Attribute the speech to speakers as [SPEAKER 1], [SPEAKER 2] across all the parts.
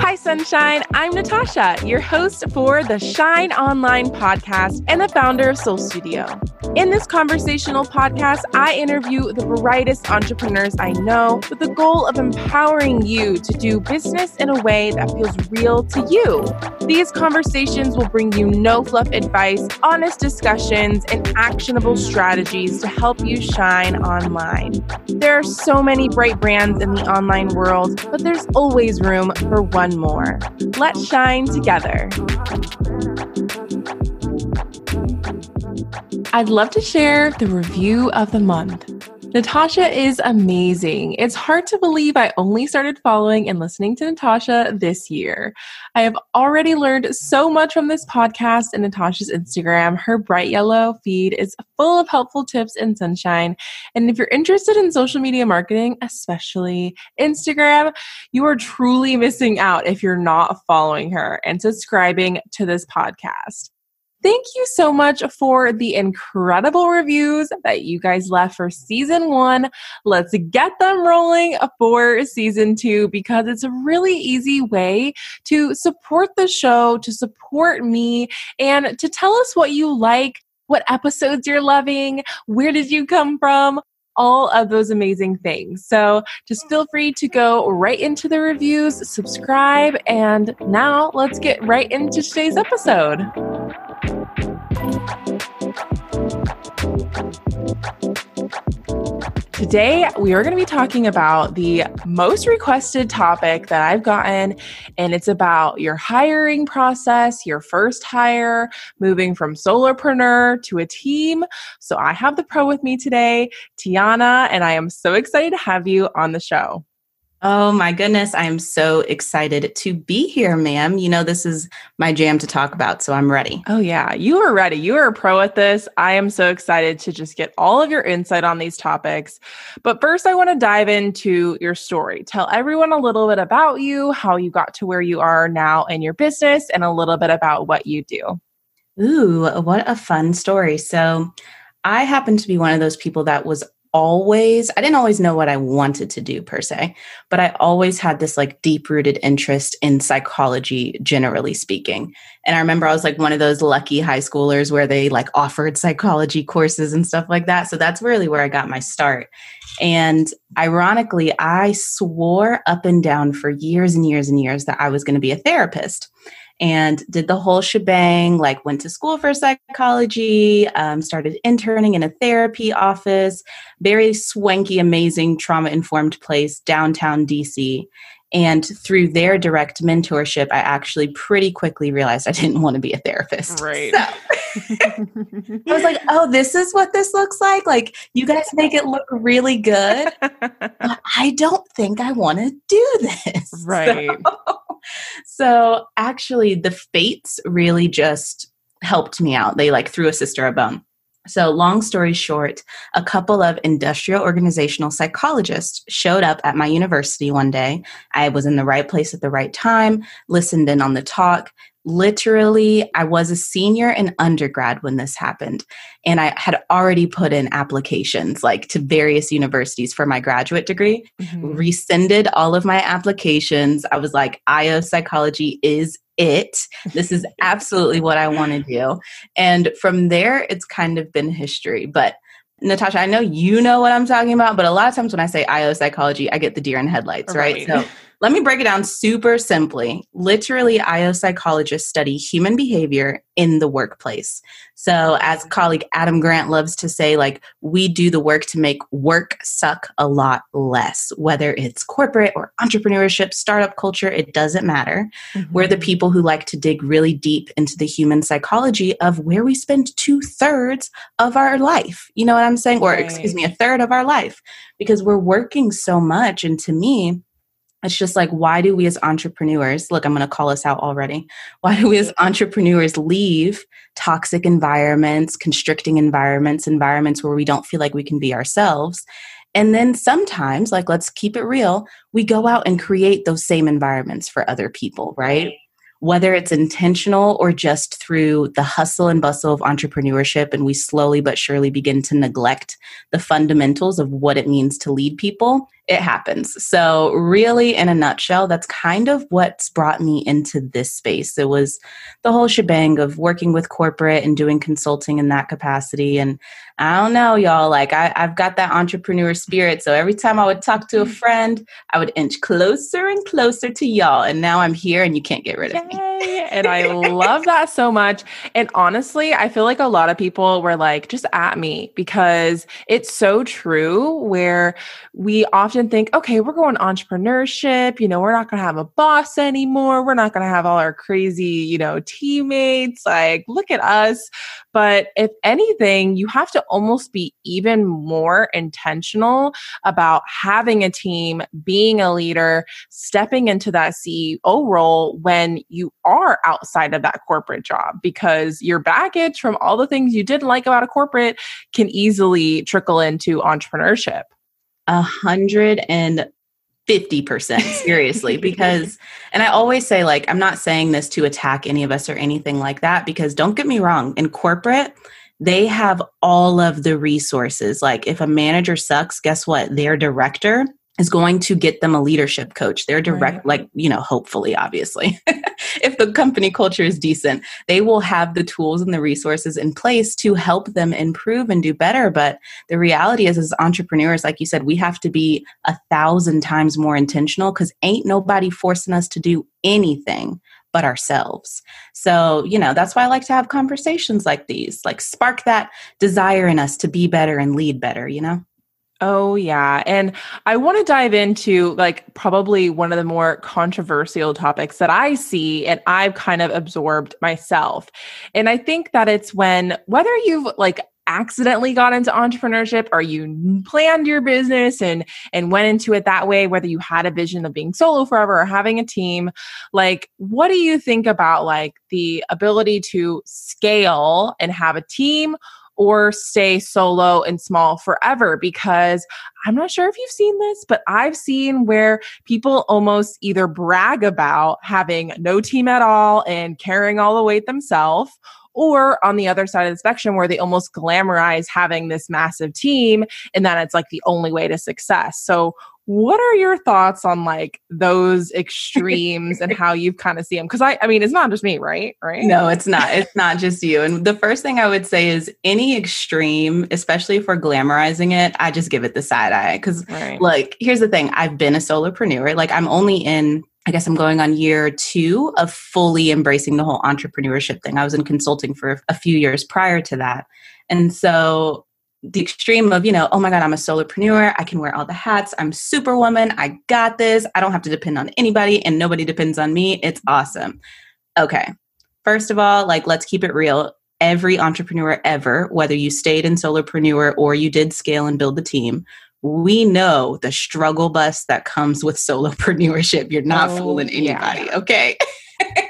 [SPEAKER 1] Hi, Sunshine. I'm Natasha, your host for the Shine Online podcast and the founder of Soul Studio. In this conversational podcast, I interview the brightest entrepreneurs I know with the goal of empowering you to do business in a way that feels real to you. These conversations will bring you no fluff advice, honest discussions, and actionable strategies to help you shine online. There are so many bright brands in the online world, but there's always room for one more. Let's shine together. I'd love to share the review of the month. Natasha is amazing. It's hard to believe I only started following and listening to Natasha this year. I have already learned so much from this podcast and Natasha's Instagram. Her bright yellow feed is full of helpful tips and sunshine. And if you're interested in social media marketing, especially Instagram, you are truly missing out if you're not following her and subscribing to this podcast. Thank you so much for the incredible reviews that you guys left for season one. Let's get them rolling for season two because it's a really easy way to support the show, to support me, and to tell us what you like, what episodes you're loving, where did you come from, all of those amazing things. So just feel free to go right into the reviews, subscribe, and now let's get right into today's episode. Today, we are going to be talking about the most requested topic that I've gotten, and it's about your hiring process, your first hire, moving from solopreneur to a team. So, I have the pro with me today, Tianna, and I am so excited to have you on the show.
[SPEAKER 2] Oh my goodness, I'm so excited to be here, ma'am. You know, this is my jam to talk about, so I'm ready.
[SPEAKER 1] Oh, yeah, you are ready. You are a pro at this. I am so excited to just get all of your insight on these topics. But first, I want to dive into your story. Tell everyone a little bit about you, how you got to where you are now in your business, and a little bit about what you do.
[SPEAKER 2] Ooh, what a fun story. So, I happen to be one of those people that was always i didn't always know what i wanted to do per se but i always had this like deep rooted interest in psychology generally speaking. And i remember i was like one of those lucky high schoolers where they like offered psychology courses and stuff like that. So that's really where i got my start. And ironically i swore up and down for years and years and years that i was going to be a therapist and did the whole shebang like went to school for psychology um, started interning in a therapy office very swanky amazing trauma informed place downtown dc and through their direct mentorship i actually pretty quickly realized i didn't want to be a therapist.
[SPEAKER 1] Right.
[SPEAKER 2] So, i was like oh this is what this looks like? Like you guys make it look really good? But i don't think i want to do this.
[SPEAKER 1] Right.
[SPEAKER 2] so, so actually the fates really just helped me out they like threw a sister a bone so, long story short, a couple of industrial organizational psychologists showed up at my university one day. I was in the right place at the right time, listened in on the talk, literally i was a senior in undergrad when this happened and i had already put in applications like to various universities for my graduate degree mm-hmm. rescinded all of my applications i was like io psychology is it this is absolutely what i want to do and from there it's kind of been history but Natasha, I know you know what I'm talking about, but a lot of times when I say IO psychology, I get the deer in headlights, right? right? So let me break it down super simply. Literally, IO psychologists study human behavior in the workplace. So, as colleague Adam Grant loves to say, like, we do the work to make work suck a lot less, whether it's corporate or entrepreneurship, startup culture, it doesn't matter. Mm-hmm. We're the people who like to dig really deep into the human psychology of where we spend two thirds of our life. You know what I'm saying? Or, right. excuse me, a third of our life because we're working so much. And to me, it's just like why do we as entrepreneurs look i'm going to call us out already. Why do we as entrepreneurs leave toxic environments constricting environments environments where we don't feel like we can be ourselves? And then sometimes like let's keep it real we go out and create those same environments for other people right. Whether it's intentional or just through the hustle and bustle of entrepreneurship, and we slowly but surely begin to neglect the fundamentals of what it means to lead people, it happens. So, really, in a nutshell, that's kind of what's brought me into this space. It was the whole shebang of working with corporate and doing consulting in that capacity. And I don't know, y'all, like I, have got that entrepreneur spirit. So, every time I would talk to a friend, I would inch closer and closer to y'all. And now I'm here and you can't get rid of me.
[SPEAKER 1] and I love that so much. And honestly, I feel like a lot of people were like, just at me because it's so true where we often think, okay, we're going entrepreneurship. You know, we're not going to have a boss anymore. We're not going to have all our crazy, you know, teammates. Like, look at us. But if anything, you have to almost be even more intentional about having a team, being a leader, stepping into that CEO role when you are outside of that corporate job because your baggage from all the things you didn't like about a corporate can easily trickle into entrepreneurship.
[SPEAKER 2] A hundred and 50% seriously because and i always say like i'm not saying this to attack any of us or anything like that because don't get me wrong in corporate they have all of the resources. Like if a manager sucks guess what? Their director is going to get them a leadership coach. They're direct, right. like, you know, hopefully, obviously, if the company culture is decent, they will have the tools and the resources in place to help them improve and do better. But the reality is, as entrepreneurs, like you said, we have to be a thousand times more intentional because ain't nobody forcing us to do anything but ourselves. So, you know, that's why I like to have conversations like these, like spark that desire in us to be better and lead better, you know?
[SPEAKER 1] Oh, yeah. And I want to dive into like probably one of the more controversial topics that I see and I've kind of absorbed myself. And I think that it's when whether you've like accidentally got into entrepreneurship or you planned your business and and went into it that way whether you had a vision of being solo forever or having a team like what do you think about like the ability to scale and have a team or stay solo and small forever because I'm not sure if you've seen this, but I've seen where people almost either brag about having no team at all and carrying all the weight themselves or on the other side of the spectrum where they almost glamorize having this massive team and that it's like the only way to success. So what are your thoughts on like those extremes and how you kind of see them? Because I, I mean, it's not just me, right? Right?
[SPEAKER 2] No, it's not. It's not just you. And the first thing I would say is any extreme, especially if we're glamorizing it, I just give it the side eye. Because, right. like, here's the thing: I've been a solopreneur. Like, I'm only in I guess I'm going on year two of fully embracing the whole entrepreneurship thing. I was in consulting for a few years prior to that. And so the extreme of, you know, oh my God, I'm a solopreneur. I can wear all the hats. I'm superwoman. I got this. I don't have to depend on anybody and nobody depends on me. It's awesome. Okay. First of all, like, let's keep it real. Every entrepreneur ever, whether you stayed in solopreneur or you did scale and build the team, we know the struggle bus that comes with solopreneurship. You're not oh, fooling anybody. Yeah. Okay.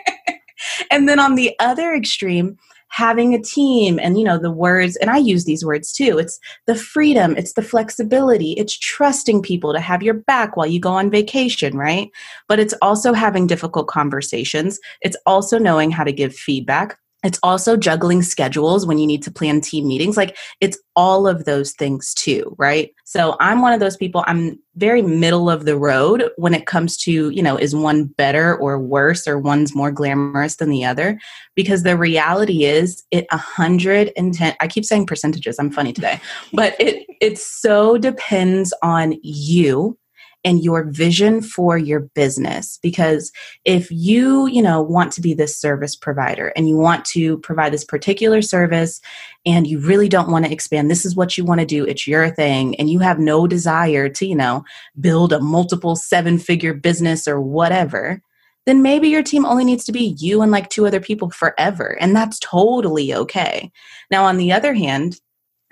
[SPEAKER 2] and then on the other extreme, having a team and you know the words and i use these words too it's the freedom it's the flexibility it's trusting people to have your back while you go on vacation right but it's also having difficult conversations it's also knowing how to give feedback it's also juggling schedules when you need to plan team meetings. Like it's all of those things too, right? So I'm one of those people, I'm very middle of the road when it comes to, you know, is one better or worse or one's more glamorous than the other? Because the reality is it 110, I keep saying percentages, I'm funny today, but it, it so depends on you and your vision for your business. Because if you you know want to be this service provider and you want to provide this particular service and you really don't want to expand this is what you want to do it's your thing and you have no desire to you know build a multiple seven figure business or whatever then maybe your team only needs to be you and like two other people forever and that's totally okay. Now on the other hand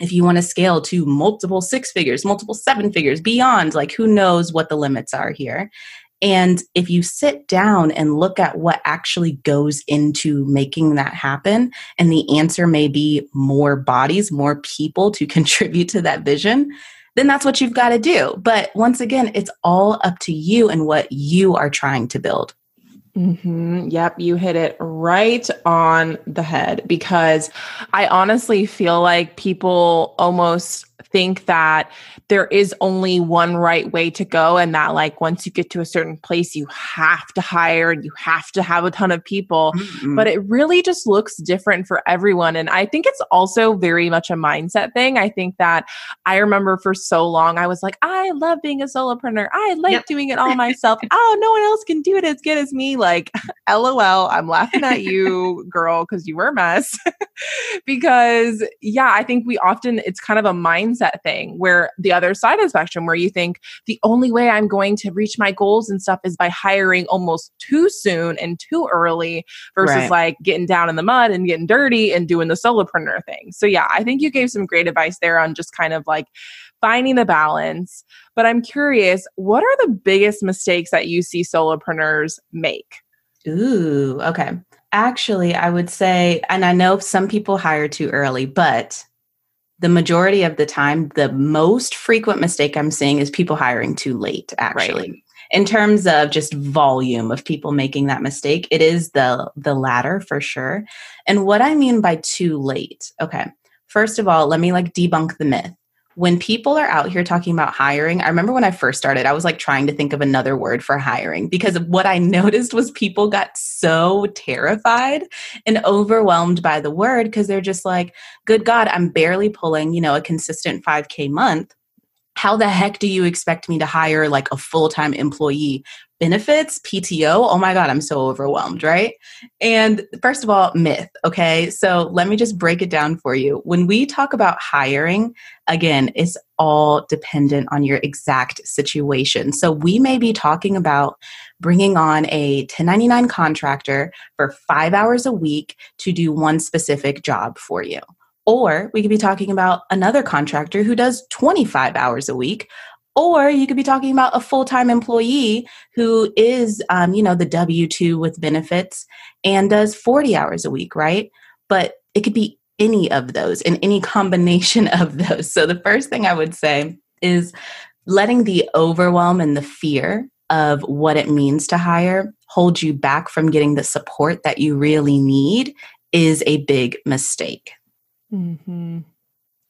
[SPEAKER 2] if you want to scale to multiple six figures, multiple seven figures, beyond, like who knows what the limits are here. And if you sit down and look at what actually goes into making that happen, and the answer may be more bodies, more people to contribute to that vision, then that's what you've got to do. But once again, it's all up to you and what you are trying to build.
[SPEAKER 1] Mm-hmm. Yep, you hit it right on the head because I honestly feel like people almost think that there is only one right way to go and that like once you get to a certain place you have to hire and you have to have a ton of people. Mm-hmm. but it really just looks different for everyone. And i think it's also very much a mindset thing. I think that i remember for so long i was like i love being a solopreneur. I like yep. doing it all myself. Oh no one else can do it as good as me. Like lol i'm laughing at you girl because you were a mess. Because yeah i think we often it's kind of a mindset thing where the other side of the spectrum where you think the only way I'm going to reach my goals and stuff is by hiring almost too soon and too early versus right. like getting down in the mud and getting dirty and doing the solopreneur thing. So yeah, I think you gave some great advice there on just kind of like finding the balance. But I'm curious, what are the biggest mistakes that you see solopreneurs make?
[SPEAKER 2] Ooh, okay. Actually, I would say, and I know some people hire too early, but the majority of the time, the most frequent mistake I'm seeing is people hiring too late, actually. Right. In terms of just volume of people making that mistake, it is the the latter for sure. And what I mean by too late, okay. First of all, let me like debunk the myth when people are out here talking about hiring, I remember when I first started, I was like trying to think of another word for hiring because what I noticed was people got so terrified and overwhelmed by the word because they're just like, good God, I'm barely pulling, you know, a consistent 5K month. How the heck do you expect me to hire like a full-time employee benefits pto oh my god i'm so overwhelmed right? And first of all myth okay? So let me just break it down for you. When we talk about hiring again it's all dependent on your exact situation. So we may be talking about bringing on a 1099 contractor for five hours a week to do one specific job for you. Or we could be talking about another contractor who does 25 hours a week. Or you could be talking about a full time employee who is, um, you know, the W 2 with benefits and does 40 hours a week, right? But it could be any of those and any combination of those. So the first thing I would say is letting the overwhelm and the fear of what it means to hire hold you back from getting the support that you really need is a big mistake.
[SPEAKER 1] Mm-hmm.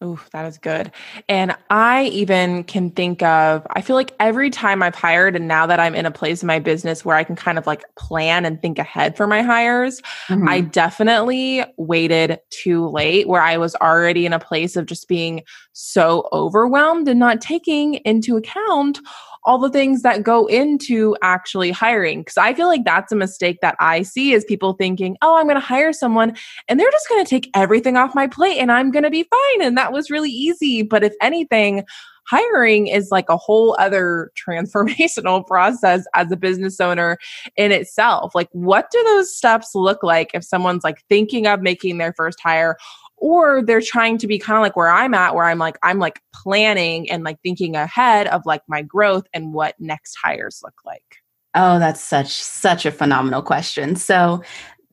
[SPEAKER 1] Oh, that is good. And I even can think of, I feel like every time I've hired, and now that I'm in a place in my business where I can kind of like plan and think ahead for my hires, mm-hmm. I definitely waited too late where I was already in a place of just being so overwhelmed and not taking into account all the things that go into actually hiring. Cause I feel like that's a mistake that I see is people thinking, oh, I'm going to hire someone and they're just going to take everything off my plate and I'm going to be fine. And that was really easy. But if anything, hiring is like a whole other transformational process as a business owner in itself. Like, what do those steps look like if someone's like thinking of making their first hire? Or they're trying to be kind of like where I'm at, where I'm like, I'm like planning and like thinking ahead of like my growth and what next hires look like.
[SPEAKER 2] Oh, that's such such a phenomenal question. So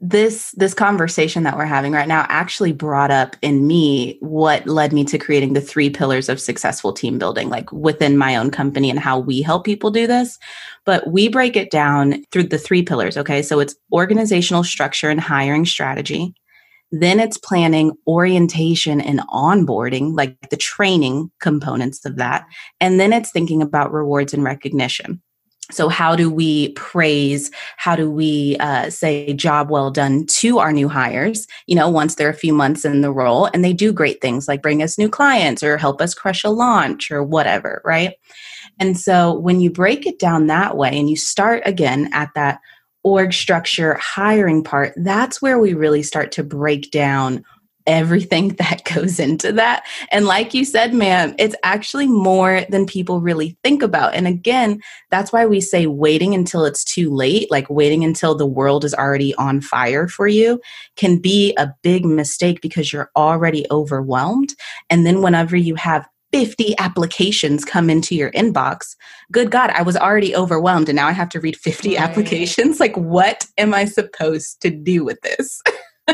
[SPEAKER 2] this this conversation that we're having right now actually brought up in me what led me to creating the three pillars of successful team building like within my own company and how we help people do this but we break it down through the three pillars okay so it's organizational structure and hiring strategy then it's planning orientation and onboarding, like the training components of that. And then it's thinking about rewards and recognition. So, how do we praise? How do we uh, say job well done to our new hires? You know, once they're a few months in the role and they do great things like bring us new clients or help us crush a launch or whatever, right? And so, when you break it down that way and you start again at that org structure hiring part, that's where we really start to break down everything that goes into that. And like you said, ma'am, it's actually more than people really think about. And again, that's why we say waiting until it's too late, like waiting until the world is already on fire for you, can be a big mistake because you're already overwhelmed. And then whenever you have 50 applications come into your inbox. Good God, I was already overwhelmed and now I have to read 50 right. applications. Like, what am I supposed to do with this?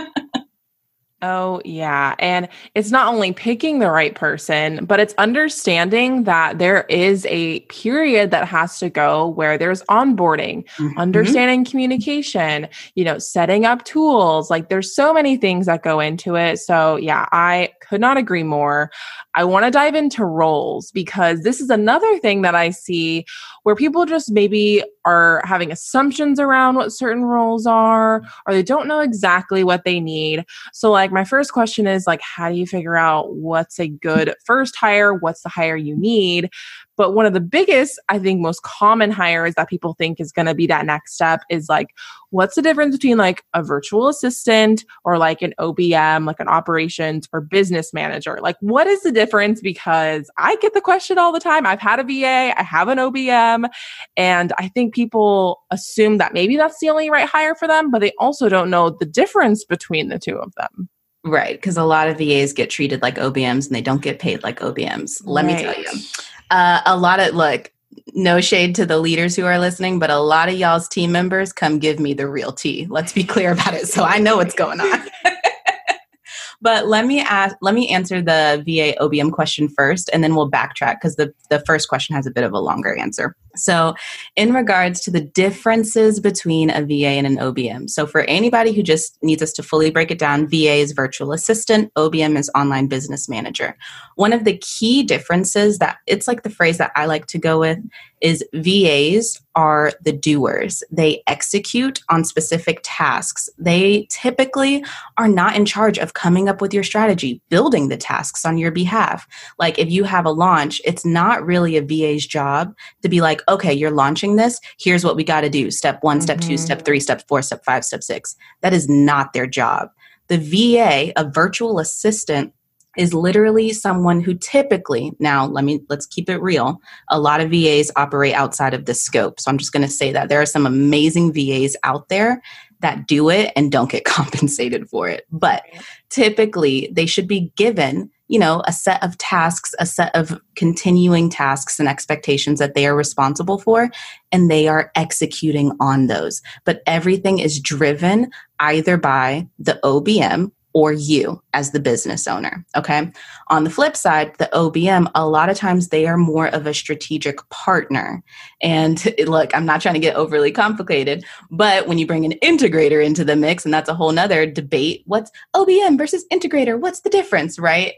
[SPEAKER 1] Oh, yeah. And it's not only picking the right person, but it's understanding that there is a period that has to go where there's onboarding, mm-hmm. understanding communication, you know, setting up tools. Like there's so many things that go into it. So, yeah, I could not agree more. I want to dive into roles because this is another thing that I see where people just maybe are having assumptions around what certain roles are or they don't know exactly what they need. So like my first question is like how do you figure out what's a good first hire, what's the hire you need? But one of the biggest, I think, most common hires that people think is going to be that next step is like, what's the difference between like a virtual assistant or like an OBM, like an operations or business manager? Like, what is the difference? Because I get the question all the time. I've had a VA, I have an OBM, and I think people assume that maybe that's the only right hire for them, but they also don't know the difference between the two of them.
[SPEAKER 2] Right, because a lot of VAs get treated like OBMs and they don't get paid like OBMs. Let right. me tell you. Uh, a lot of look, no shade to the leaders who are listening, but a lot of y'all's team members come give me the real tea. Let's be clear about it. So I know what's going on. But let me ask, let me answer the VA OBM question first, and then we'll backtrack because the, the first question has a bit of a longer answer. So, in regards to the differences between a VA and an OBM, so for anybody who just needs us to fully break it down, VA is virtual assistant, OBM is online business manager. One of the key differences that it's like the phrase that I like to go with is VAs are the doers. They execute on specific tasks. They typically are not in charge of coming up with your strategy, building the tasks on your behalf. Like if you have a launch, it's not really a VA's job to be like, okay, you're launching this. Here's what we got to do step one, mm-hmm. step two, step mm-hmm. three, step four, step five, step six. That is not their job. The VA, a virtual assistant, is literally someone who typically now let me let's keep it real a lot of vas operate outside of the scope so i'm just going to say that there are some amazing vas out there that do it and don't get compensated for it. But typically they should be given you know a set of tasks a set of continuing tasks and expectations that they are responsible for and they are executing on those. But everything is driven either by the obm or you as the business owner. Okay. On the flip side, the OBM, a lot of times they are more of a strategic partner. And look, I'm not trying to get overly complicated, but when you bring an integrator into the mix, and that's a whole nother debate, what's OBM versus integrator? What's the difference, right?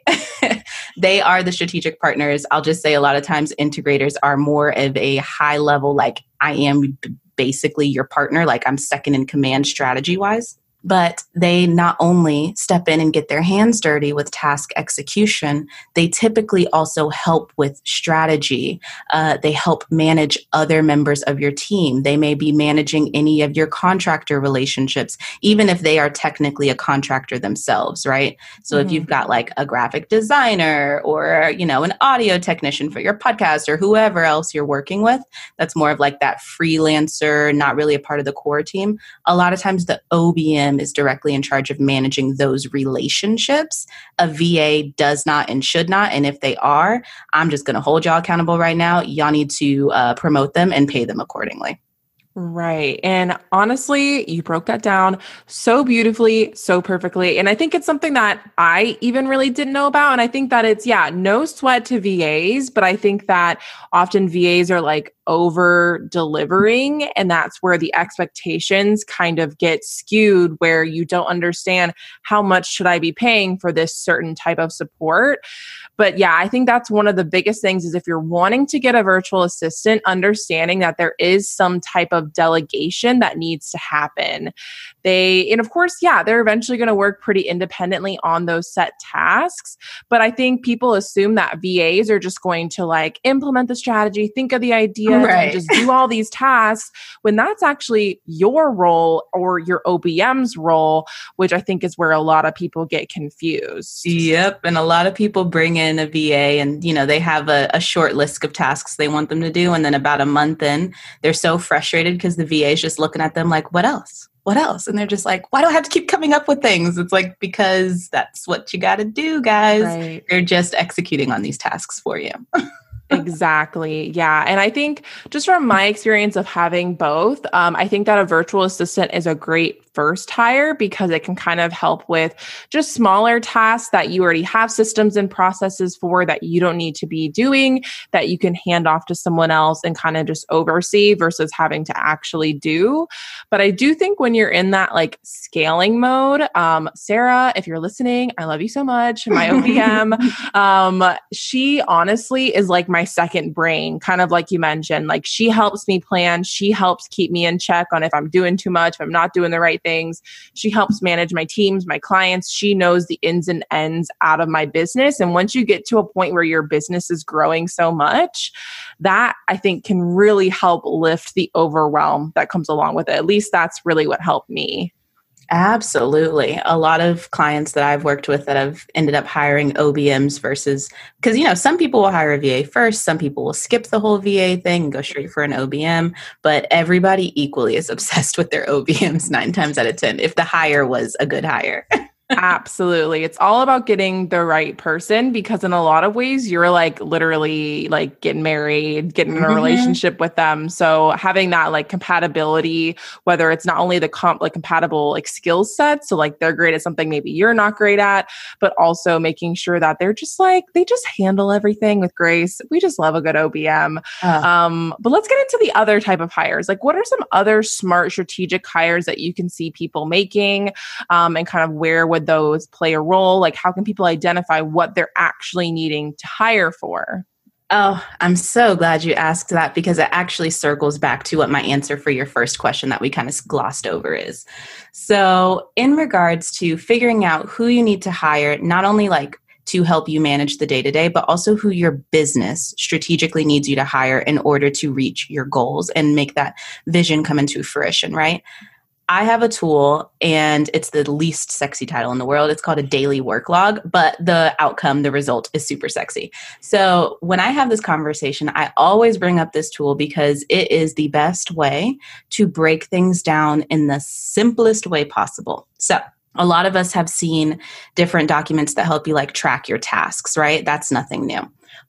[SPEAKER 2] they are the strategic partners. I'll just say a lot of times integrators are more of a high level, like I am basically your partner, like I'm second in command strategy wise but they not only step in and get their hands dirty with task execution, they typically also help with strategy. Uh, they help manage other members of your team. They may be managing any of your contractor relationships, even if they are technically a contractor themselves, right? So mm-hmm. if you've got like a graphic designer or, you know, an audio technician for your podcast or whoever else you're working with, that's more of like that freelancer, not really a part of the core team. A lot of times the OBM is directly in charge of managing those relationships. A VA does not and should not. And if they are, I'm just going to hold y'all accountable right now. Y'all need to uh, promote them and pay them accordingly.
[SPEAKER 1] Right. And honestly, you broke that down so beautifully, so perfectly. And I think it's something that I even really didn't know about. And I think that it's, yeah, no sweat to VAs, but I think that often VAs are like over delivering. And that's where the expectations kind of get skewed, where you don't understand how much should I be paying for this certain type of support. But yeah, I think that's one of the biggest things is if you're wanting to get a virtual assistant, understanding that there is some type of delegation that needs to happen. They, and of course, yeah, they're eventually going to work pretty independently on those set tasks. But I think people assume that VAs are just going to like implement the strategy, think of the idea, right. and just do all these tasks when that's actually your role or your OBM's role, which I think is where a lot of people get confused.
[SPEAKER 2] Yep. And a lot of people bring in a VA and, you know, they have a, a short list of tasks they want them to do. And then about a month in, they're so frustrated because the VA is just looking at them like, what else? what else? And they're just like, why do I have to keep coming up with things? It's like, because that's what you got to do, guys. Right. They're just executing on these tasks for you.
[SPEAKER 1] exactly. Yeah. And I think just from my experience of having both, um, I think that a virtual assistant is a great first hire because it can kind of help with just smaller tasks that you already have systems and processes for that you don't need to be doing that you can hand off to someone else and kind of just oversee versus having to actually do. But I do think when you're in that like scaling mode, um, Sarah, if you're listening, I love you so much. My OBM, um, she honestly is like my second brain, kind of like you mentioned. Like she helps me plan, she helps keep me in check on if I'm doing too much, if I'm not doing the right things. She helps manage my teams, my clients. She knows the ins and ends out of my business. And once you get to a point where your business is growing so much, that I think can really help lift the overwhelm that comes along with it. At least that's really what helped me.
[SPEAKER 2] Absolutely. A lot of clients that I've worked with that have ended up hiring OBMs versus because you know, some people will hire a VA first, some people will skip the whole VA thing and go straight for an OBM, but everybody equally is obsessed with their OBMs 9 times out of 10 if the hire was a good hire.
[SPEAKER 1] Absolutely. It's all about getting the right person because in a lot of ways you're like literally like getting married, getting in a mm-hmm. relationship with them. So having that like compatibility, whether it's not only the comp like compatible like skill set, so like they're great at something maybe you're not great at, but also making sure that they're just like they just handle everything with grace. We just love a good OBM. Uh. Um, but let's get into the other type of hires. Like what are some other smart strategic hires that you can see people making um, and kind of where would those play a role? Like, how can people identify what they're actually needing to hire for?
[SPEAKER 2] Oh, I'm so glad you asked that because it actually circles back to what my answer for your first question that we kind of glossed over is. So, in regards to figuring out who you need to hire, not only like to help you manage the day to day, but also who your business strategically needs you to hire in order to reach your goals and make that vision come into fruition, right? I have a tool and it's the least sexy title in the world. It's called a daily work log, but the outcome, the result is super sexy. So when I have this conversation, I always bring up this tool because it is the best way to break things down in the simplest way possible. So a lot of us have seen different documents that help you like track your tasks, right? That's nothing new.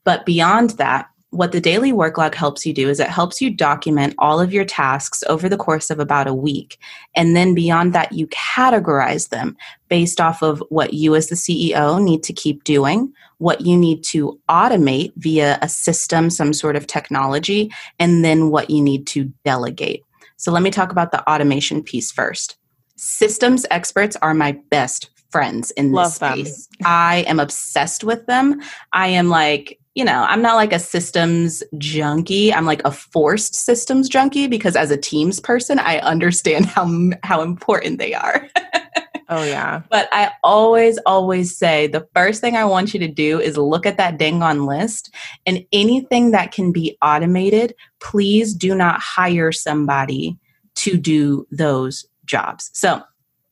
[SPEAKER 2] But beyond that, what the daily work log helps you do is it helps you document all of your tasks over the course of about a week. And then beyond that, you categorize them based off of what you as the CEO need to keep doing, what you need to automate via a system, some sort of technology, and then what you need to delegate. So let me talk about the automation piece first. Systems experts are my best friends in this Love space. I am obsessed with them. I am like you know, I'm not like a systems junkie. I'm like a forced systems junkie because as a teams person, I understand how how important they are.
[SPEAKER 1] oh yeah.
[SPEAKER 2] But I always always say the first thing I want you to do is look at that dang on list and anything that can be automated, please do not hire somebody to do those jobs. So,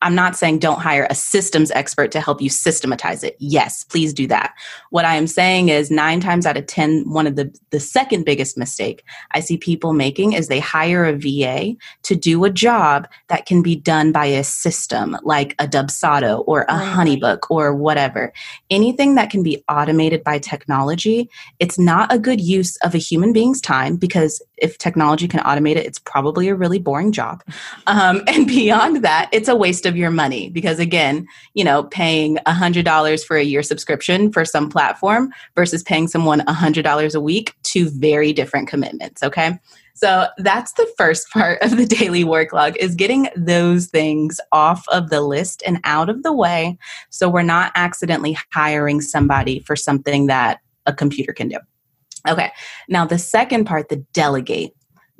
[SPEAKER 2] I'm not saying don't hire a systems expert to help you systematize it. Yes, please do that. What I am saying is nine times out of 10, one of the, the second biggest mistake I see people making is they hire a VA to do a job that can be done by a system like a Dubsado or a Honeybook or whatever. Anything that can be automated by technology, it's not a good use of a human being's time because if technology can automate it, it's probably a really boring job. Um, and beyond that, it's a waste of your money because, again, you know, paying $100 for a year subscription for some platform versus paying someone $100 a week, two very different commitments. Okay. So that's the first part of the daily work log is getting those things off of the list and out of the way so we're not accidentally hiring somebody for something that a computer can do. Okay. Now, the second part, the delegate.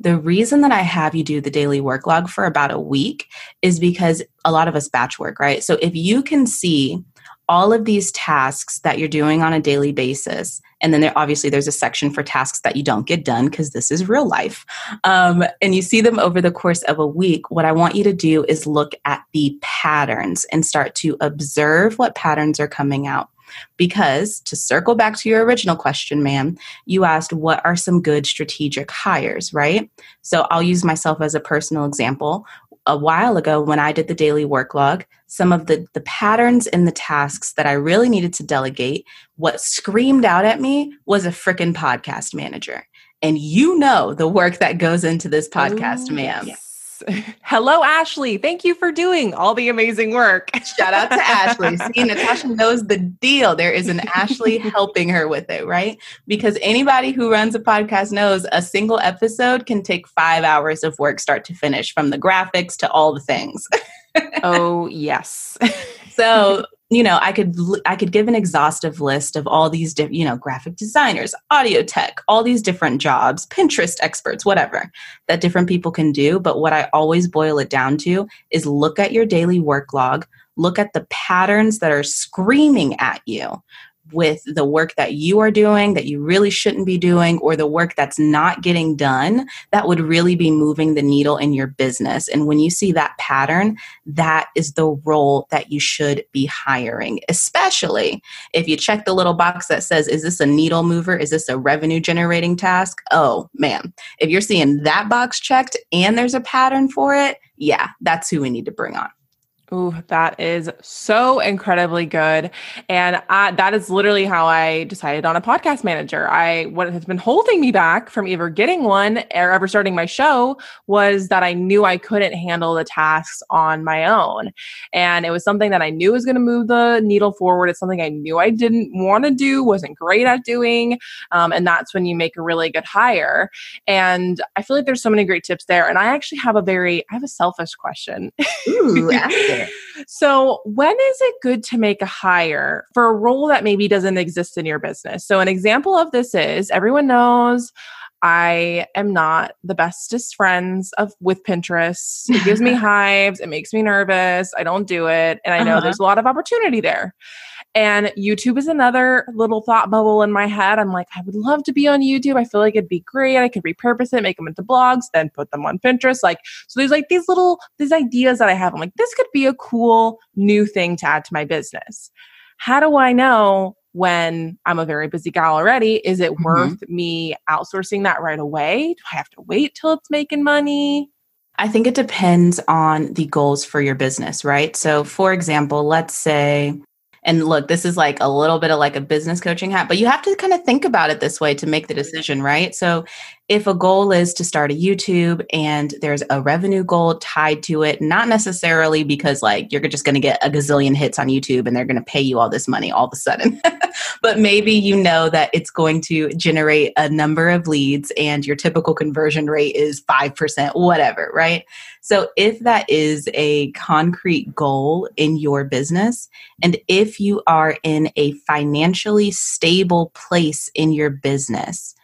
[SPEAKER 2] The reason that I have you do the daily work log for about a week is because a lot of us batch work, right? So if you can see all of these tasks that you're doing on a daily basis, and then there obviously there's a section for tasks that you don't get done because this is real life, um, and you see them over the course of a week. What I want you to do is look at the patterns and start to observe what patterns are coming out. Because to circle back to your original question, ma'am, you asked what are some good strategic hires, right? So I'll use myself as a personal example. A while ago, when I did the daily work log, some of the, the patterns in the tasks that I really needed to delegate, what screamed out at me was a freaking podcast manager. And you know the work that goes into this podcast, Ooh, ma'am.
[SPEAKER 1] Yes Hello, Ashley. Thank you for doing all the amazing work.
[SPEAKER 2] Shout out to Ashley. See, Natasha knows the deal. There is an Ashley helping her with it, right? Because anybody who runs a podcast knows a single episode can take five hours of work, start to finish, from the graphics to all the things.
[SPEAKER 1] oh, yes.
[SPEAKER 2] So you know i could i could give an exhaustive list of all these different you know graphic designers audio tech all these different jobs pinterest experts whatever that different people can do. But what i always boil it down to is look at your daily work log look at the patterns that are screaming at you with the work that you are doing that you really shouldn't be doing or the work that's not getting done that would really be moving the needle in your business. And when you see that pattern that is the role that you should be hiring especially if you check the little box that says is this a needle mover? Is this a revenue generating task? Oh man if you're seeing that box checked and there's a pattern for it yeah that's who we need to bring on
[SPEAKER 1] Ooh, that is so incredibly good. And I, that is literally how I decided on a podcast manager. I, what has been holding me back from either getting one or ever starting my show was that I knew I couldn't handle the tasks on my own. And it was something that I knew was going to move the needle forward. It's something I knew I didn't want to do, wasn't great at doing. Um, and that's when you make a really good hire. And I feel like there's so many great tips there. And I actually have a very, I have a selfish question.
[SPEAKER 2] Ooh,
[SPEAKER 1] so, when is it good to make a hire for a role that maybe doesn't exist in your business? So, an example of this is everyone knows I am not the bestest friends of with Pinterest. It gives me hives, it makes me nervous. I don't do it, and I know uh-huh. there's a lot of opportunity there. And YouTube is another little thought bubble in my head. I'm like, I would love to be on YouTube. I feel like it'd be great. I could repurpose it, make them into blogs, then put them on Pinterest. Like, so there's like these little, these ideas that I have. I'm like, this could be a cool new thing to add to my business. How do I know when I'm a very busy gal already? Is it mm-hmm. worth me outsourcing that right away? Do I have to wait till it's making money?
[SPEAKER 2] I think it depends on the goals for your business, right? So, for example, let's say and look, this is like a little bit of like a business coaching hat, but you have to kind of think about it this way to make the decision, right? So if a goal is to start a YouTube and there's a revenue goal tied to it, not necessarily because like you're just going to get a gazillion hits on YouTube and they're going to pay you all this money all of a sudden, but maybe you know that it's going to generate a number of leads and your typical conversion rate is 5%, whatever, right? So if that is a concrete goal in your business, and if you are in a financially stable place in your business,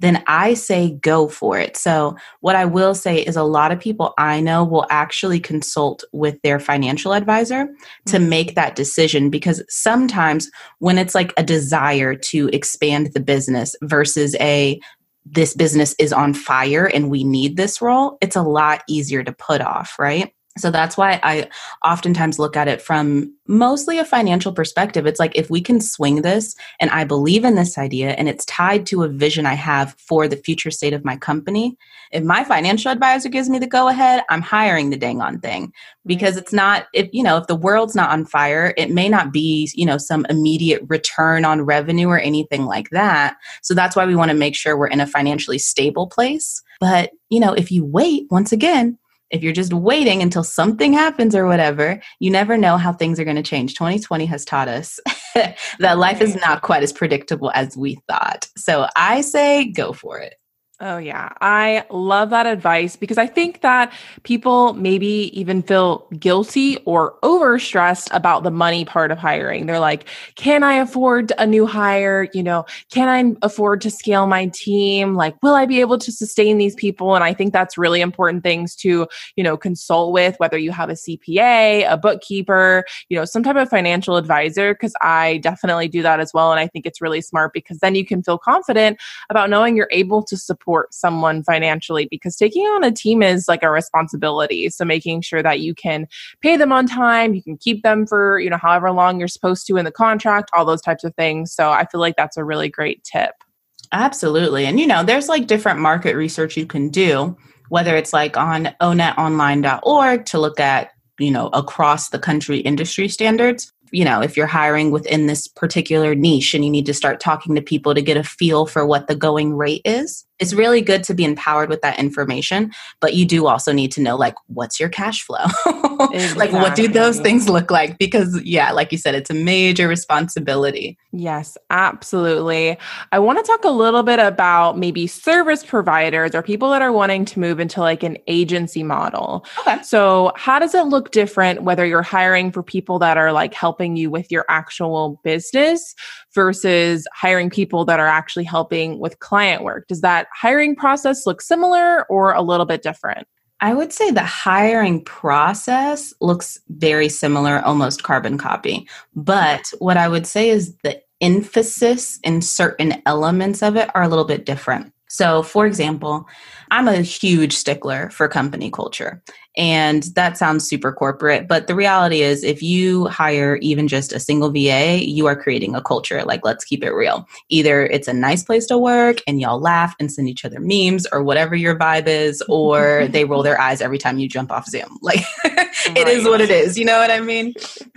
[SPEAKER 2] then I say go for it. So, what I will say is a lot of people I know will actually consult with their financial advisor to mm-hmm. make that decision because sometimes when it's like a desire to expand the business versus a this business is on fire and we need this role, it's a lot easier to put off, right? So that's why I oftentimes look at it from mostly a financial perspective. It's like if we can swing this and I believe in this idea and it's tied to a vision I have for the future state of my company, if my financial advisor gives me the go ahead, I'm hiring the dang on thing because it's not if you know, if the world's not on fire, it may not be, you know, some immediate return on revenue or anything like that. So that's why we want to make sure we're in a financially stable place. But, you know, if you wait, once again, if you're just waiting until something happens or whatever, you never know how things are going to change. 2020 has taught us that life is not quite as predictable as we thought. So I say go for it.
[SPEAKER 1] Oh, yeah. I love that advice because I think that people maybe even feel guilty or overstressed about the money part of hiring. They're like, can I afford a new hire? You know, can I afford to scale my team? Like, will I be able to sustain these people? And I think that's really important things to, you know, consult with, whether you have a CPA, a bookkeeper, you know, some type of financial advisor, because I definitely do that as well. And I think it's really smart because then you can feel confident about knowing you're able to support support someone financially because taking on a team is like a responsibility. So making sure that you can pay them on time, you can keep them for, you know, however long you're supposed to in the contract, all those types of things. So I feel like that's a really great tip.
[SPEAKER 2] Absolutely. And you know, there's like different market research you can do, whether it's like on onetonline.org to look at, you know, across the country industry standards you know, if you're hiring within this particular niche and you need to start talking to people to get a feel for what the going rate is. It's really good to be empowered with that information, but you do also need to know like what's your cash flow? exactly. like what do those things look like? Because yeah, like you said, it's a major responsibility.
[SPEAKER 1] Yes, absolutely. I want to talk a little bit about maybe service providers or people that are wanting to move into like an agency model. Okay. So, how does it look different whether you're hiring for people that are like helping you with your actual business versus hiring people that are actually helping with client work? Does that hiring process look similar or a little bit different?
[SPEAKER 2] I would say the hiring process looks very similar, almost carbon copy. But what I would say is the emphasis in certain elements of it are a little bit different. So, for example, I'm a huge stickler for company culture. And that sounds super corporate, but the reality is, if you hire even just a single VA, you are creating a culture. Like, let's keep it real. Either it's a nice place to work and y'all laugh and send each other memes or whatever your vibe is, or they roll their eyes every time you jump off Zoom. Like, it is what it is. You know what I mean?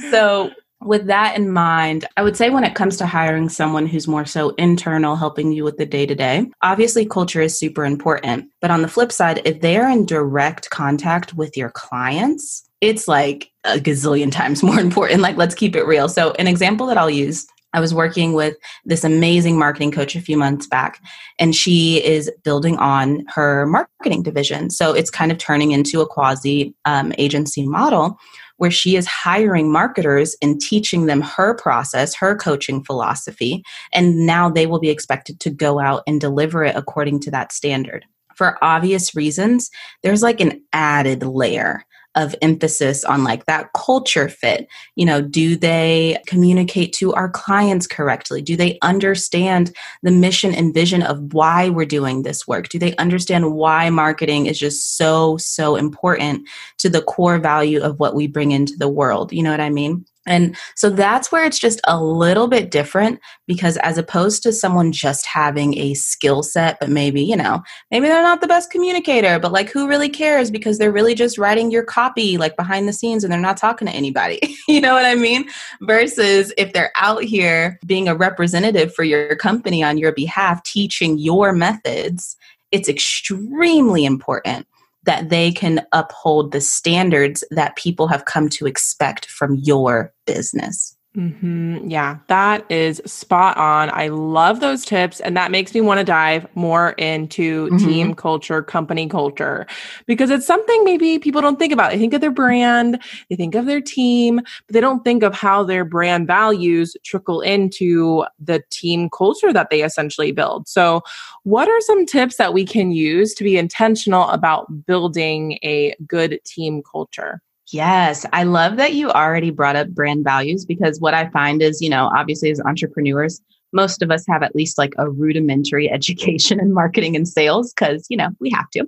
[SPEAKER 2] So, with that in mind, I would say when it comes to hiring someone who's more so internal, helping you with the day to day, obviously culture is super important. But on the flip side, if they're in direct contact with your clients, it's like a gazillion times more important. Like, let's keep it real. So, an example that I'll use I was working with this amazing marketing coach a few months back, and she is building on her marketing division. So it's kind of turning into a quasi um, agency model where she is hiring marketers and teaching them her process, her coaching philosophy, and now they will be expected to go out and deliver it according to that standard. For obvious reasons, there's like an added layer of emphasis on like that culture fit. You know, do they communicate to our clients correctly? Do they understand the mission and vision of why we're doing this work? Do they understand why marketing is just so, so important to the core value of what we bring into the world? You know what I mean? And so that's where it's just a little bit different because as opposed to someone just having a skill set, but maybe, you know, maybe they're not the best communicator, but like who really cares because they're really just writing your copy like behind the scenes and they're not talking to anybody. you know what I mean? Versus if they're out here being a representative for your company on your behalf, teaching your methods, it's extremely important that they can uphold the standards that people have come to expect from your business.
[SPEAKER 1] Mm-hmm. Yeah, that is spot on. I love those tips. And that makes me want to dive more into mm-hmm. team culture, company culture, because it's something maybe people don't think about. They think of their brand, they think of their team, but they don't think of how their brand values trickle into the team culture that they essentially build. So, what are some tips that we can use to be intentional about building a good team culture?
[SPEAKER 2] Yes, I love that you already brought up brand values because what I find is, you know, obviously as entrepreneurs, most of us have at least like a rudimentary education in marketing and sales because, you know, we have to.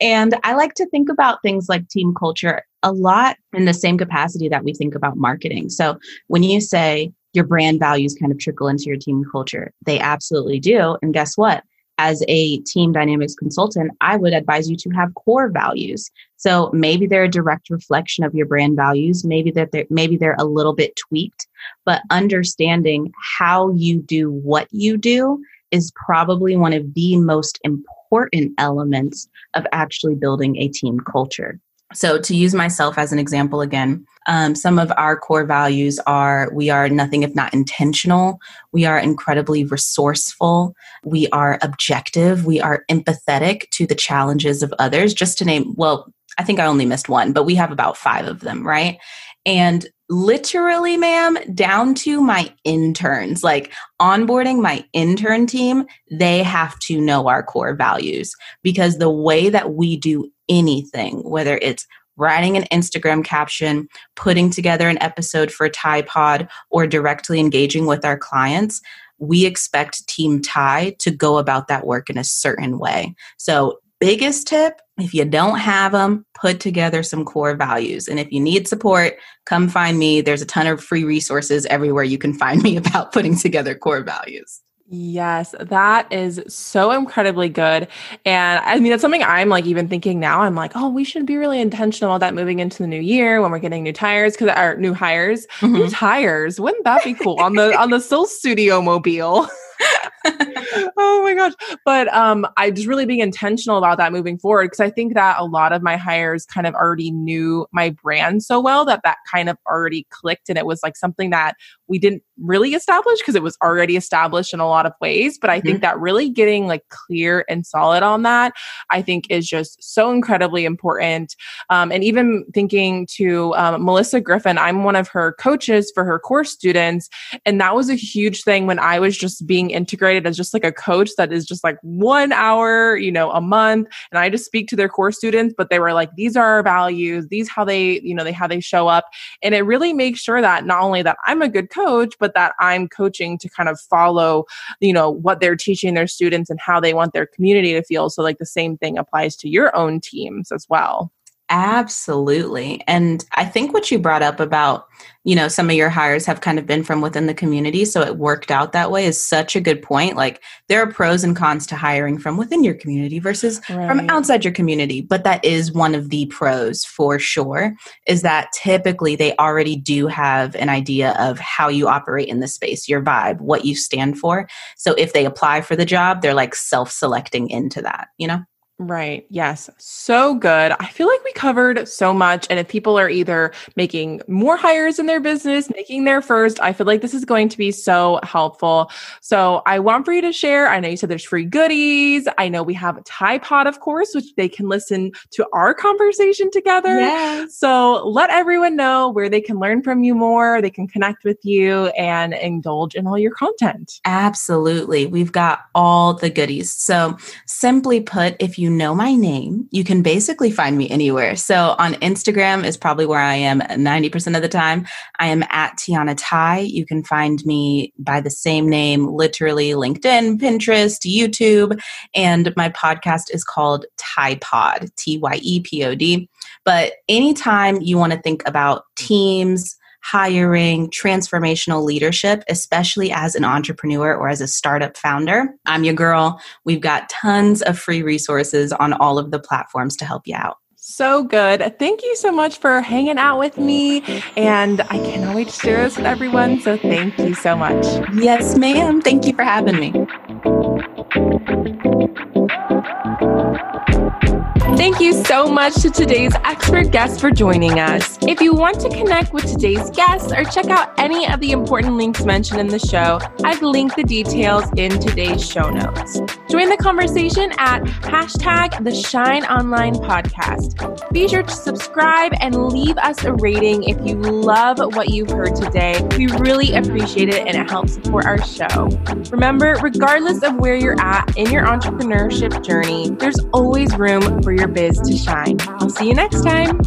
[SPEAKER 2] And I like to think about things like team culture a lot in the same capacity that we think about marketing. So when you say your brand values kind of trickle into your team culture, they absolutely do. And guess what? As a team dynamics consultant, I would advise you to have core values. So maybe they're a direct reflection of your brand values. Maybe that they're, maybe they're a little bit tweaked, but understanding how you do what you do is probably one of the most important elements of actually building a team culture. So, to use myself as an example again, um, some of our core values are we are nothing if not intentional. We are incredibly resourceful. We are objective. We are empathetic to the challenges of others. Just to name, well, I think I only missed one, but we have about five of them, right? And literally, ma'am, down to my interns, like onboarding my intern team, they have to know our core values because the way that we do anything, whether it's writing an Instagram caption, putting together an episode for Tye Pod, or directly engaging with our clients, we expect Team Tye to go about that work in a certain way. So, biggest tip if you don't have them, put together some core values. And if you need support, come find me. There's a ton of free resources everywhere you can find me about putting together core values.
[SPEAKER 1] Yes, that is so incredibly good. And I mean, that's something I'm like even thinking now. I'm like, oh, we should be really intentional about that moving into the new year when we're getting new tires because our new hires, mm-hmm. new tires. Wouldn't that be cool on the on the Soul Studio mobile? oh my gosh. But um, I just really being intentional about that moving forward because I think that a lot of my hires kind of already knew my brand so well that that kind of already clicked and it was like something that we didn't really establish because it was already established in a lot of ways. But I mm-hmm. think that really getting like clear and solid on that, I think is just so incredibly important. Um, and even thinking to um, Melissa Griffin, I'm one of her coaches for her course students. And that was a huge thing when I was just being integrated as just like a coach that is just like one hour, you know, a month. And I just speak to their core students, but they were like, these are our values, these how they, you know, they how they show up. And it really makes sure that not only that I'm a good coach, but that I'm coaching to kind of follow, you know, what they're teaching their students and how they want their community to feel. So like the same thing applies to your own teams as well.
[SPEAKER 2] Absolutely. And I think what you brought up about, you know, some of your hires have kind of been from within the community. So it worked out that way is such a good point. Like there are pros and cons to hiring from within your community versus right. from outside your community. But that is one of the pros for sure, is that typically they already do have an idea of how you operate in the space, your vibe, what you stand for. So if they apply for the job, they're like self selecting into that, you know?
[SPEAKER 1] Right. Yes. So good. I feel like we covered so much. And if people are either making more hires in their business, making their first, I feel like this is going to be so helpful. So I want for you to share. I know you said there's free goodies. I know we have a Tye Pod, of course, which they can listen to our conversation together. Yes. So let everyone know where they can learn from you more, they can connect with you and indulge in all your content.
[SPEAKER 2] Absolutely. We've got all the goodies. So simply put, if you know my name, you can basically find me anywhere. So on Instagram is probably where I am 90% of the time. I am at Tianna Tye. You can find me by the same name, literally LinkedIn, Pinterest, YouTube, and my podcast is called Tye Pod, T Y E P O D. But anytime you want to think about teams, hiring, transformational leadership, especially as an entrepreneur or as a startup founder. I'm your girl. We've got tons of free resources on all of the platforms to help you out.
[SPEAKER 1] So good. Thank you so much for hanging out with me. And I cannot wait to share this with everyone. So thank you so much.
[SPEAKER 2] Yes, ma'am. Thank you for having me.
[SPEAKER 1] Thank you so much to today's expert guest for joining us. If you want to connect with today's guests or check out any of the important links mentioned in the show, I've linked the details in today's show notes. Join the conversation at hashtag the Shine Online Podcast. Be sure to subscribe and leave us a rating if you love what you've heard today. We really appreciate it and it helps support our show. Remember, regardless of where you're at in your entrepreneurship journey, there's always room for your biz to shine. I'll see you next time.